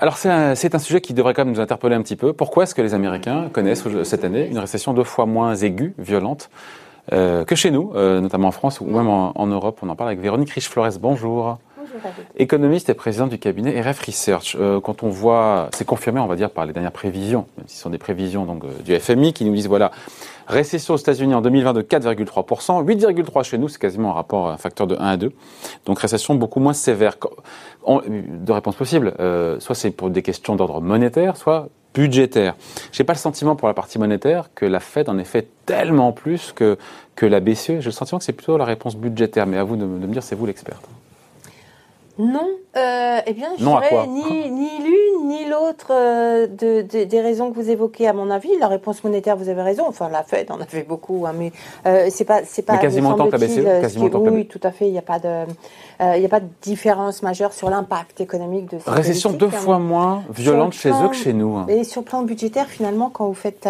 Alors c'est un, sujet qui devrait quand même nous interpeller un petit peu. Pourquoi est-ce que les Américains connaissent cette année une récession deux fois moins aiguë, violente euh, que chez nous, euh, notamment en France ou même en, en, Europe? On en parle avec Véronique Riche-Flores. Bonjour. Économiste et président du cabinet RF Research. Euh, quand on voit, c'est confirmé, on va dire, par les dernières prévisions, même si ce sont des prévisions donc euh, du FMI qui nous disent voilà, récession aux États-Unis en 2020 de 4,3%, 8,3% chez nous, c'est quasiment un rapport, facteur de 1 à 2. Donc récession beaucoup moins sévère. deux réponses possibles. Euh, soit c'est pour des questions d'ordre monétaire, soit budgétaire. J'ai pas le sentiment pour la partie monétaire que la Fed en ait fait tellement plus que, que la BCE. J'ai le sentiment que c'est plutôt la réponse budgétaire. Mais à vous de, de me dire, c'est vous l'experte. Non, euh, eh bien, je dirais ni, ni l'une ni l'autre euh, de, des raisons que vous évoquez. À mon avis, la réponse monétaire, vous avez raison. Enfin, la Fed en a fait beaucoup, hein, mais euh, c'est pas, c'est pas. Mais quasiment autant que la BCE. Quasiment autant oui, tout à fait. Il n'y a pas de, euh, il a pas de différence majeure sur l'impact économique de cette récession deux hein. fois moins violente chez eux que chez nous. Hein. Et sur le plan budgétaire, finalement, quand vous faites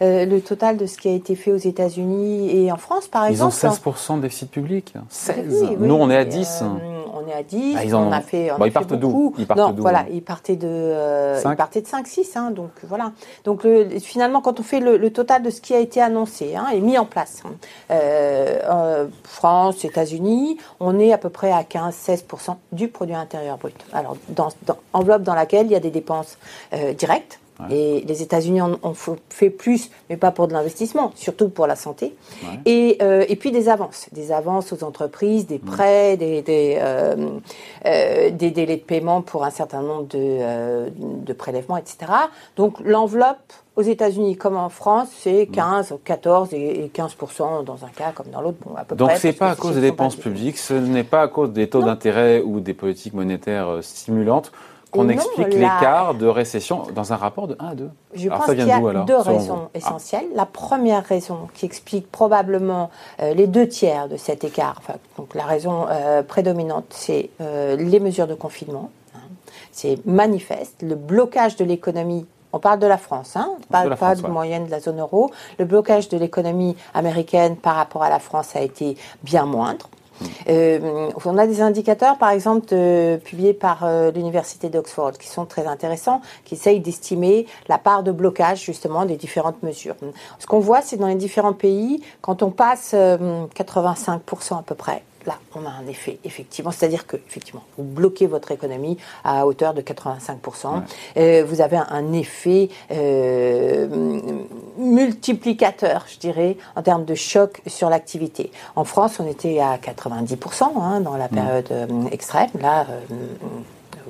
le total de ce qui a été fait aux États-Unis et en France, par exemple, ils ont 16 de déficit public. 16. nous, on est à 10 on est à 10, bah, on a fait, on bah, ils, partent beaucoup. ils partent non, voilà, ils partaient de, euh, ils partaient de 5, 6, hein, donc voilà. Donc le, finalement, quand on fait le, le, total de ce qui a été annoncé hein, et mis en place, hein, euh, euh, France, États-Unis, on est à peu près à 15-16% du produit intérieur brut. Alors, dans, dans, enveloppe dans laquelle il y a des dépenses euh, directes, et les États-Unis en ont fait plus, mais pas pour de l'investissement, surtout pour la santé. Et, euh, et, puis des avances, des avances aux entreprises, des prêts, des, des, euh, euh, des, délais de paiement pour un certain nombre de, de prélèvements, etc. Donc l'enveloppe aux États-Unis comme en France, c'est 15, 14 et 15% dans un cas comme dans l'autre. Bon, à peu Donc c'est pas à cause des dépenses publiques, ce n'est pas à cause des taux d'intérêt ou des politiques monétaires stimulantes qu'on explique l'écart de récession dans un rapport de 1 à 2 Je pense qu'il y a deux raisons ah. essentielles. La première raison qui explique probablement euh, les deux tiers de cet écart, enfin, donc la raison euh, prédominante, c'est euh, les mesures de confinement. Hein. C'est manifeste. Le blocage de l'économie on parle de la France, hein, pas, de, pas de moyenne de la zone euro. Le blocage de l'économie américaine par rapport à la France a été bien moindre. Euh, on a des indicateurs, par exemple, publiés par euh, l'université d'Oxford, qui sont très intéressants, qui essayent d'estimer la part de blocage justement des différentes mesures. Ce qu'on voit, c'est dans les différents pays, quand on passe 85% euh, à peu près là, on a un effet, effectivement. C'est-à-dire que, effectivement, vous bloquez votre économie à hauteur de 85%. Euh, vous avez un, effet euh, multiplicateur, je dirais, en termes de choc sur l'activité. En France, on était à 90% hein, dans la période euh, extrême. Là,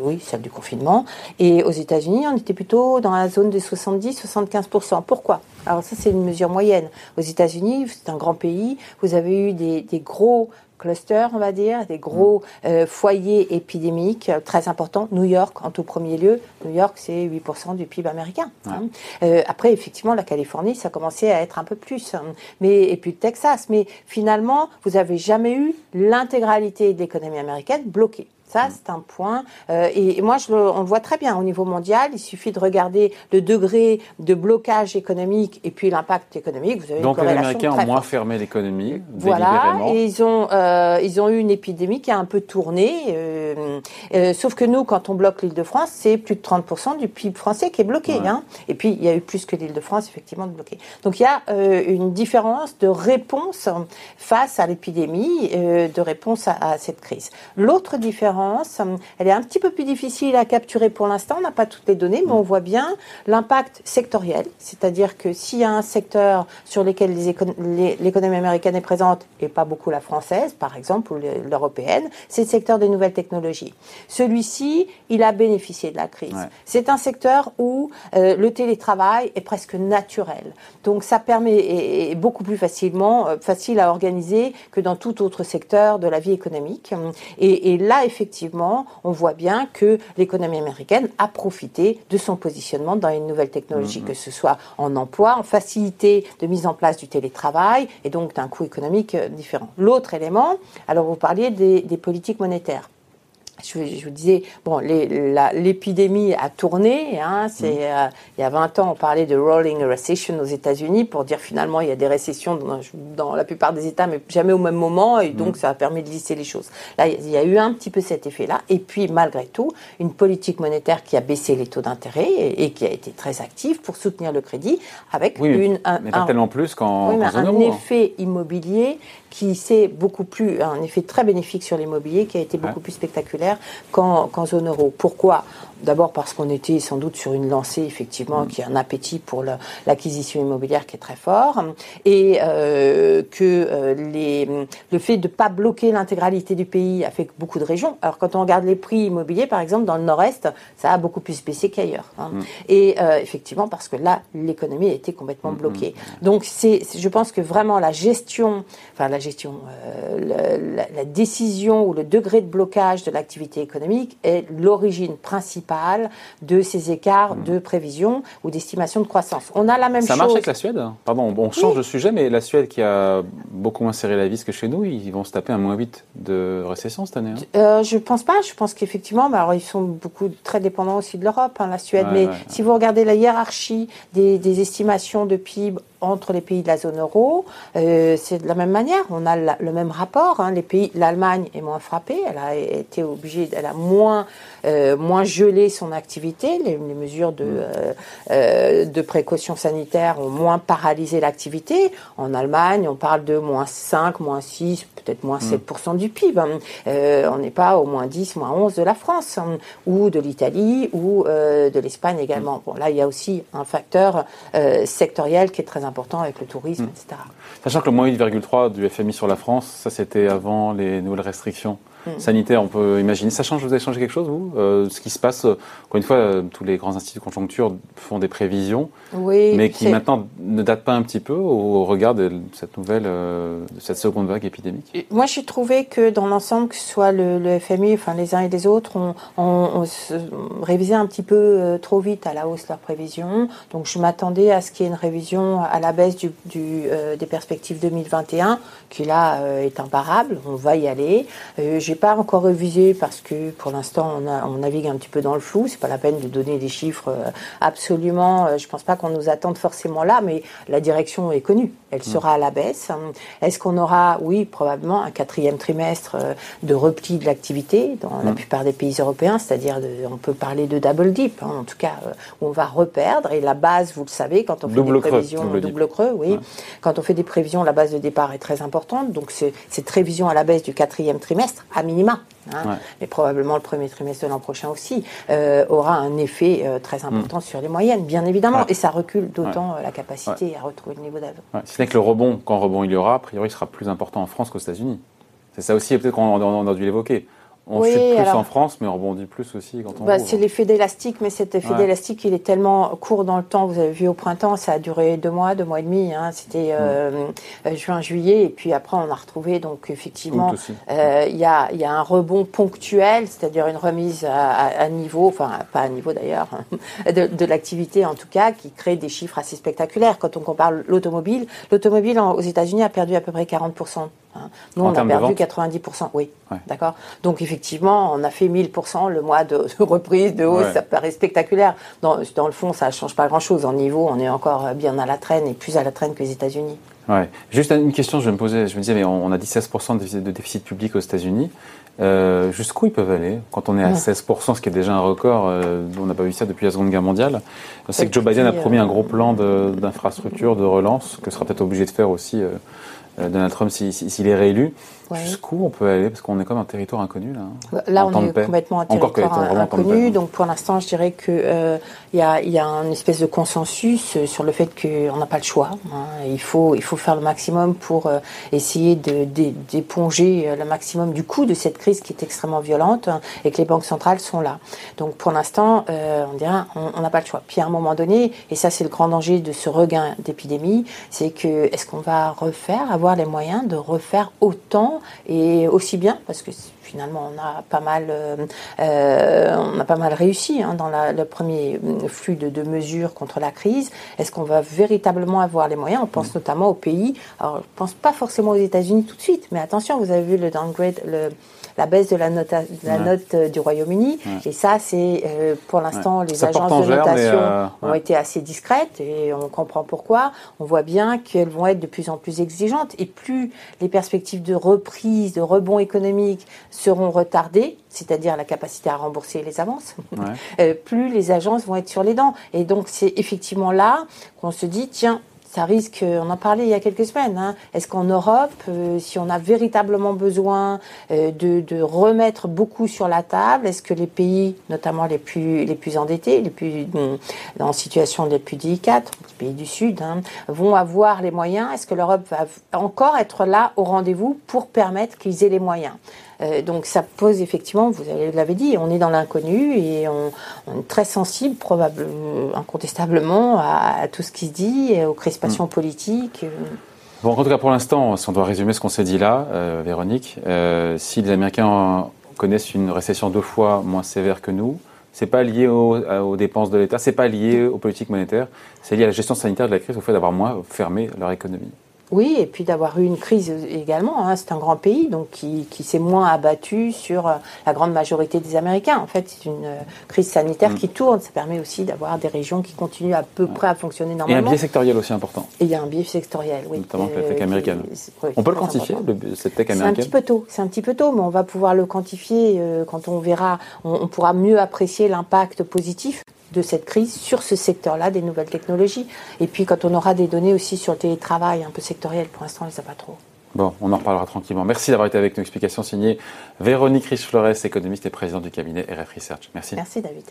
oui, celle du confinement. Et aux États-Unis, on était plutôt dans la zone des 70-75%. Pourquoi? Alors ça, c'est une mesure moyenne. Aux États-Unis, c'est un grand pays. Vous avez eu des, des gros clusters, on va dire, des gros euh, foyers épidémiques euh, très importants. New York, en tout premier lieu. New York, c'est 8% du PIB américain. Hein. Euh, après, effectivement, la Californie, ça commençait à être un peu plus. Hein. Mais, et puis le Texas. Mais finalement, vous n'avez jamais eu l'intégralité de l'économie américaine bloquée. Ça, mm. c'est un point. Euh, et, moi, je on le voit très bien au niveau mondial. Il suffit de regarder le degré de blocage économique et puis l'impact économique. Vous avez Donc les Américains ont moins fermé l'économie. Voilà. Et ils ont, euh, ils ont eu une épidémie qui a un peu tourné. Euh, euh sauf que nous, quand on bloque l'Île-de-France, c'est plus de 30% du PIB français qui est bloqué. Hein. Et puis, il y a eu plus que l'Île-de-France, effectivement, de bloqué. Donc, il y a euh, une différence de réponse face à l'épidémie, euh, de réponse à, à cette crise. L'autre différence elle est un petit peu plus difficile à capturer pour l'instant. On n'a pas toutes les données, mais on voit bien l'impact sectoriel. C'est-à-dire que s'il y a un secteur sur lequel l'économie américaine est présente, et pas beaucoup la française, par exemple, ou l'européenne, c'est le secteur des nouvelles technologies. Celui-ci, il a bénéficié de la crise. C'est un secteur où euh, le télétravail est presque naturel. Donc ça permet, beaucoup plus facilement, euh, facile à organiser que dans tout autre secteur de la vie économique. Et, et là, effectivement, on voit bien que l'économie américaine a profité de son positionnement dans une nouvelle technologie, mm-hmm. que ce soit en emploi, en facilité de mise en place du télétravail, et donc d'un coût économique euh, différent. L'autre élément, alors vous parliez des politiques monétaires. Je, vous disais, bon, l'épidémie a tourné. Hein, c'est, mm. euh, il y a 20 ans, on parlait de rolling recession aux États-Unis pour dire finalement il y a des récessions dans, la plupart des États, mais jamais au même moment, et donc mm. ça a permis de lisser les choses. Là, il y a eu un petit peu cet effet-là, et puis malgré tout, une politique monétaire qui a baissé les taux d'intérêt et, qui a été très active pour soutenir le crédit, avec une, un, mais pas tellement plus qu'en, oui, un effet immobilier qui s'est beaucoup plus, un effet très bénéfique sur l'immobilier, qui a été beaucoup plus spectaculaire qu'en zone euro. Pourquoi? D'abord parce qu'on était sans doute sur une lancée, effectivement, mm. qui a un appétit pour l'acquisition immobilière qui est très fort, et euh, que euh, les, le fait de ne pas bloquer l'intégralité du pays a fait que beaucoup de régions. Alors quand on regarde les prix immobiliers, par exemple, dans le nord-est, ça a beaucoup plus baissé qu'ailleurs. Hein. Mm. Et euh, effectivement, parce que là, l'économie a été complètement mm, bloquée. Donc c'est, je pense que vraiment la gestion, enfin la gestion, la, la décision ou le degré de blocage de l'activité économique est l'origine principale de ces écarts de prévision ou d'estimation de croissance. On a la même chose. Ça marche avec la Suède Pardon, on change de sujet, mais la Suède qui a beaucoup moins serré la vis que chez nous, ils vont se taper un moins 8 de récession cette année hein euh, Je pense pas. Je pense qu'effectivement, alors ils sont beaucoup très dépendants aussi de l'Europe, hein, la Suède. mais si vous regardez la hiérarchie des, des estimations de PIB entre les pays de la zone euro, euh, c'est de la même manière. On a le même rapport. Hein. Les pays, l'Allemagne est moins frappée. Elle a été obligée, elle a moins euh, moins gelé son activité. Les, mesures de mm. euh, de précaution sanitaire ont moins paralysé l'activité. En Allemagne, on parle de moins 5, moins 6, peut-être moins 7% mm. du PIB. Hein. on n'est pas au moins 10, moins 11 de la France hein, ou de l'Italie ou de l'Espagne également. Mm. Bon, là, il y a aussi un facteur sectoriel qui est très important important avec le tourisme, hmm. etc. Sachant que le moins 8,3 du FMI sur la France, ça c'était avant les nouvelles restrictions. Mm. sanitaire, on peut imaginer. Ça change, vous avez changé quelque chose, vous euh, Ce qui se passe, euh, encore une fois, euh, tous les grands instituts de conjoncture font des prévisions, oui, mais qui maintenant ne datent pas un petit peu au regard de cette nouvelle, de cette seconde vague épidémique Moi, j'ai trouvé que dans l'ensemble, que ce soit le, FMI, enfin les uns et les autres, ont on, révisé un petit peu trop vite à la hausse leurs prévisions. Donc, je m'attendais à ce qu'il y ait une révision à la baisse du, du des perspectives 2021, qui là est imparable. On va y aller. J'ai pas encore révisé parce que pour l'instant on, on, navigue un petit peu dans le flou. C'est pas la peine de donner des chiffres euh, absolument. Euh, je pense pas qu'on nous attende forcément là, mais la direction est connue. Elle mm. sera à la baisse. Est-ce qu'on aura, oui, probablement un quatrième trimestre euh, de repli de l'activité dans la mm. plupart des pays européens, c'est-à-dire on peut parler de double dip, hein, en tout cas où on va reperdre. Et la base, vous le savez, quand on fait des prévisions, double, creux, oui. Quand on fait des prévisions, la base de départ est très importante. Donc cette révision à la baisse du quatrième trimestre minima, hein, mais probablement le premier trimestre de l'an prochain aussi, euh, aura un effet euh, très important mm. sur les moyennes, bien évidemment. Et ça recule d'autant euh, la capacité à retrouver le niveau d'avant. Si ce n'est que le rebond, quand rebond il y aura, a priori, sera plus important en France qu'aux États-Unis. C'est ça aussi, peut-être qu'on a dû l'évoquer. On chute plus en France, mais on rebondit plus aussi quand on bah, C'est l'effet d'élastique, mais cet effet d'élastique, il est tellement court dans le temps. Vous avez vu au printemps, ça a duré deux mois, deux mois et demi. Hein. C'était euh, euh, juin, juillet, et puis après on a retrouvé. Donc effectivement, euh, il y, a, y, a, un rebond ponctuel, c'est-à-dire une remise à, niveau, enfin pas à niveau d'ailleurs, de, de l'activité en tout cas, qui crée des chiffres assez spectaculaires. Quand on compare l'automobile, l'automobile aux États-Unis a perdu à peu près 40 Hein. Nous, on a perdu 90%. Oui, d'accord? Donc, effectivement, on a fait 1000% le mois de, reprise, de hausse. Ça paraît spectaculaire. Dans, dans, le fond, ça ne change pas grand-chose. En niveau, on est encore bien à la traîne et plus à la traîne que les États-Unis. Ouais. Juste une question, je me posais, je me disais, mais on a 16% de déficit public aux États-Unis. Euh, jusqu'où ils peuvent aller quand on est à 16%, ce qui est déjà un record euh, On n'a pas vu ça depuis la Seconde Guerre mondiale. C'est que Joe Biden a promis un gros plan d'infrastructure, de, relance, que sera peut-être obligé de faire aussi euh, euh, Donald Trump s'il est réélu. Jusqu'où on peut aller? Parce qu'on est comme un territoire inconnu là. Hein, là, on est complètement un territoire inconnu. Donc pour l'instant, je dirais qu'il euh, y, a, y a une espèce de consensus euh, sur le fait qu'on n'a pas le choix. Hein. Il, faut, il faut faire le maximum pour euh, essayer d'éponger le maximum du coût de cette crise qui est extrêmement violente hein, et que les banques centrales sont là. Donc pour l'instant, on dirait on n'a pas le choix. Puis à un moment donné, et ça c'est le grand danger de ce regain d'épidémie, c'est que est-ce qu'on va refaire avoir avoir les moyens de refaire autant et aussi bien, parce que finalement on a pas mal, euh, euh, on a pas mal réussi hein, dans le premier flux de, mesures contre la crise. Est-ce qu'on va véritablement avoir les moyens? On pense notamment aux pays. Alors, je pense pas forcément aux États-Unis tout de suite, mais attention, vous avez vu le downgrade, le la baisse de la note, la note euh, du Royaume-Uni. Et ça, c'est euh, pour l'instant, les agences de notation euh, ont été assez discrètes et on comprend pourquoi. On voit bien qu'elles vont être de plus en plus exigeantes et plus les perspectives de reprise, de rebond économique seront retardées, c'est-à-dire la capacité à rembourser les avances, plus les agences vont être sur les dents. Et donc, c'est effectivement là qu'on se dit, tiens, ça risque, on en parlait il y a quelques semaines, hein. est-ce qu'en Europe, euh, si on a véritablement besoin euh, de, remettre beaucoup sur la table, est-ce que les pays, notamment les plus, endettés, les plus en situation les plus délicates, les pays du Sud, hein, vont avoir les moyens? Est-ce que l'Europe va encore être là au rendez-vous pour permettre qu'ils aient les moyens? Donc ça pose effectivement, vous l'avez dit, on est dans l'inconnu et on, est très sensible, probablement, incontestablement, à, tout ce qui se dit, aux crispations mm. politiques. Bon, en tout cas, pour l'instant, si on doit résumer ce qu'on s'est dit là, euh, Véronique, euh, si les Américains connaissent une récession deux fois moins sévère que nous, c'est pas lié aux, dépenses de l'État, c'est pas lié aux politiques monétaires, c'est lié à la gestion sanitaire de la crise, au fait d'avoir moins fermé leur économie. Oui, et puis d'avoir eu une crise également. Hein. C'est un grand pays, donc qui, s'est moins abattu sur euh, la grande majorité des Américains. En fait, c'est une euh, crise sanitaire mm. qui tourne. Ça permet aussi d'avoir des régions qui continuent à peu près à fonctionner normalement. Et un biais sectoriel aussi important. Et il y a un biais sectoriel, oui. Notamment avec la tech euh, américaine. on peut le quantifier, cette tech américaine C'est un petit peu tôt. C'est un petit peu tôt, mais on va pouvoir le quantifier quand on verra. on pourra mieux apprécier l'impact positif de cette crise sur ce secteur-là des nouvelles technologies. Et puis quand on aura des données aussi sur le télétravail un peu sectoriel, pour l'instant, on ne les a pas trop. Bon, on en reparlera tranquillement. Merci d'avoir été avec nous. Explication signée Véronique Riche-Flores, économiste et présidente du cabinet RF Research. Merci. Merci David.